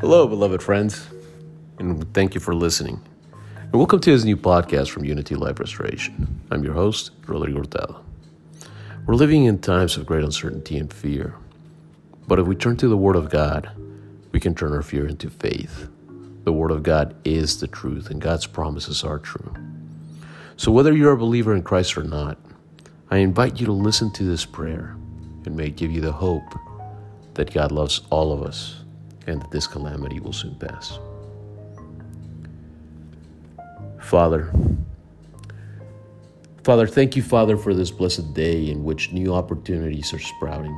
Hello, beloved friends, and thank you for listening. And welcome to this new podcast from Unity Life Restoration. I'm your host, Rodrigo Hurtado. We're living in times of great uncertainty and fear, but if we turn to the Word of God, we can turn our fear into faith. The Word of God is the truth, and God's promises are true. So, whether you're a believer in Christ or not, I invite you to listen to this prayer and may it give you the hope that God loves all of us and that this calamity will soon pass. Father, Father, thank you, Father, for this blessed day in which new opportunities are sprouting.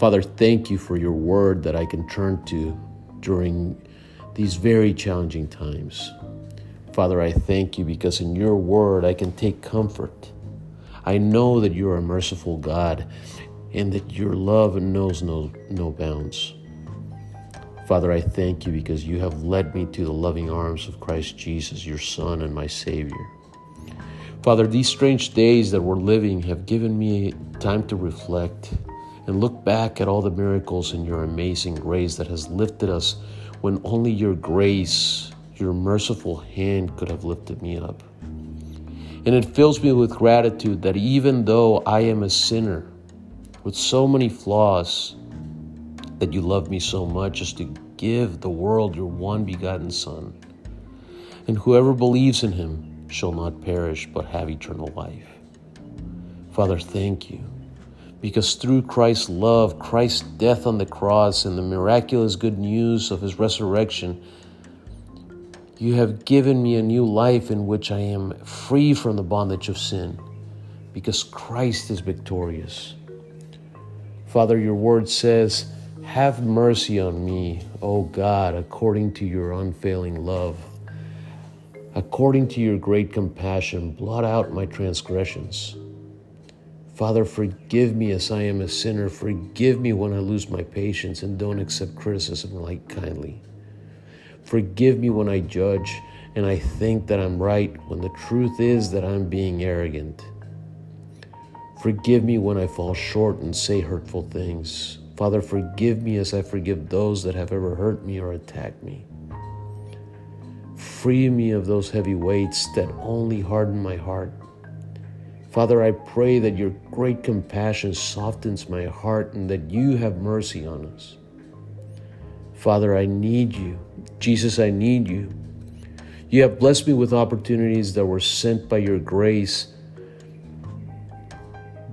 Father, thank you for your word that I can turn to during these very challenging times. Father, I thank you because in your word I can take comfort. I know that you are a merciful God and that your love knows no, no bounds. Father, I thank you because you have led me to the loving arms of Christ Jesus, your Son and my Savior. Father, these strange days that we're living have given me time to reflect and look back at all the miracles and your amazing grace that has lifted us when only your grace, your merciful hand could have lifted me up. And it fills me with gratitude that even though I am a sinner, with so many flaws that you love me so much as to give the world your one begotten Son. And whoever believes in him shall not perish but have eternal life. Father, thank you. Because through Christ's love, Christ's death on the cross, and the miraculous good news of his resurrection, you have given me a new life in which I am free from the bondage of sin, because Christ is victorious. Father, your word says, Have mercy on me, O God, according to your unfailing love. According to your great compassion, blot out my transgressions. Father, forgive me as I am a sinner. Forgive me when I lose my patience and don't accept criticism like kindly. Forgive me when I judge and I think that I'm right when the truth is that I'm being arrogant. Forgive me when I fall short and say hurtful things. Father, forgive me as I forgive those that have ever hurt me or attacked me. Free me of those heavy weights that only harden my heart. Father, I pray that your great compassion softens my heart and that you have mercy on us. Father, I need you. Jesus, I need you. You have blessed me with opportunities that were sent by your grace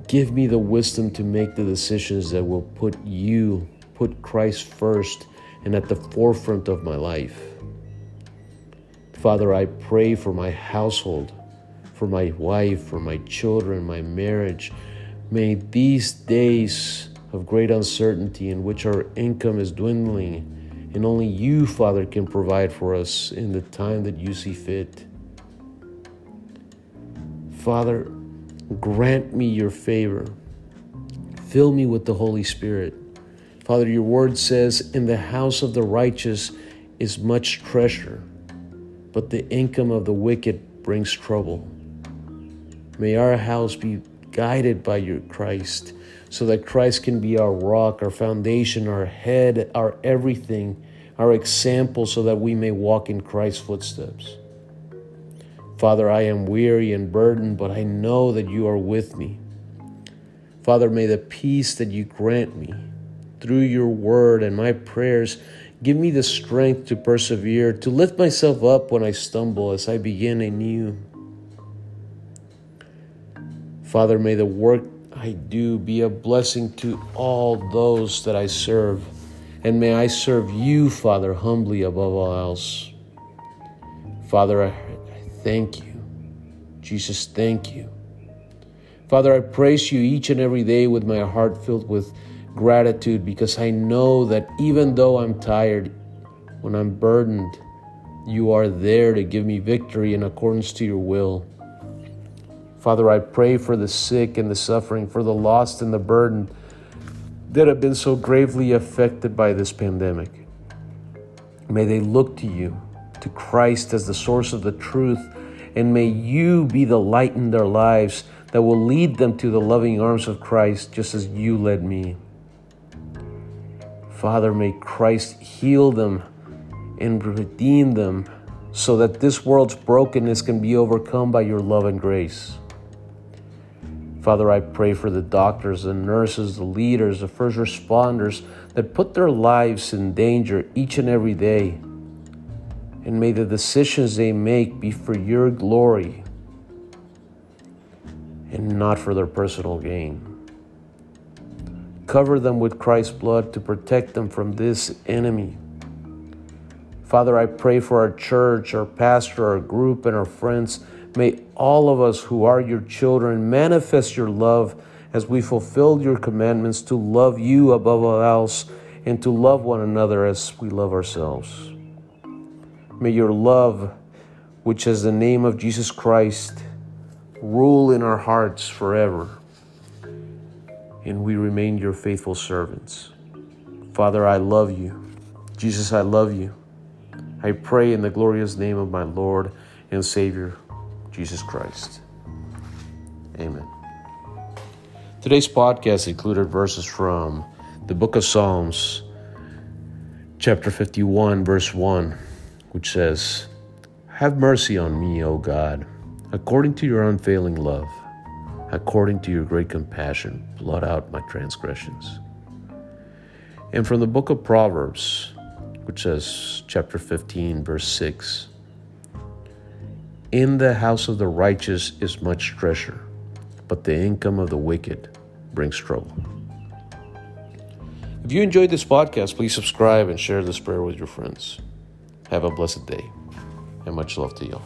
Give me the wisdom to make the decisions that will put you, put Christ first and at the forefront of my life. Father, I pray for my household, for my wife, for my children, my marriage. May these days of great uncertainty in which our income is dwindling, and only you, Father, can provide for us in the time that you see fit. Father, Grant me your favor. Fill me with the Holy Spirit. Father, your word says, In the house of the righteous is much treasure, but the income of the wicked brings trouble. May our house be guided by your Christ, so that Christ can be our rock, our foundation, our head, our everything, our example, so that we may walk in Christ's footsteps. Father, I am weary and burdened, but I know that you are with me. Father, may the peace that you grant me through your word and my prayers give me the strength to persevere, to lift myself up when I stumble as I begin anew. Father, may the work I do be a blessing to all those that I serve, and may I serve you, Father, humbly above all else. Father, I Thank you. Jesus, thank you. Father, I praise you each and every day with my heart filled with gratitude because I know that even though I'm tired, when I'm burdened, you are there to give me victory in accordance to your will. Father, I pray for the sick and the suffering, for the lost and the burdened that have been so gravely affected by this pandemic. May they look to you to Christ as the source of the truth, and may you be the light in their lives that will lead them to the loving arms of Christ, just as you led me. Father, may Christ heal them and redeem them so that this world's brokenness can be overcome by your love and grace. Father, I pray for the doctors, the nurses, the leaders, the first responders that put their lives in danger each and every day. And may the decisions they make be for your glory and not for their personal gain. Cover them with Christ's blood to protect them from this enemy. Father, I pray for our church, our pastor, our group, and our friends. May all of us who are your children manifest your love as we fulfill your commandments to love you above all else and to love one another as we love ourselves. May your love, which is the name of Jesus Christ, rule in our hearts forever and we remain your faithful servants. Father, I love you. Jesus, I love you. I pray in the glorious name of my Lord and Savior, Jesus Christ. Amen. Today's podcast included verses from the book of Psalms, chapter 51, verse 1, which says, Have mercy on me, O God, according to your unfailing love according to your great compassion, blot out my transgressions. And from the book of Proverbs, which says, chapter 15, verse 6 In the house of the righteous is much treasure, but the income of the wicked brings trouble. If you enjoyed this podcast, please subscribe and share this prayer with your friends. Have a blessed day, and much love to you.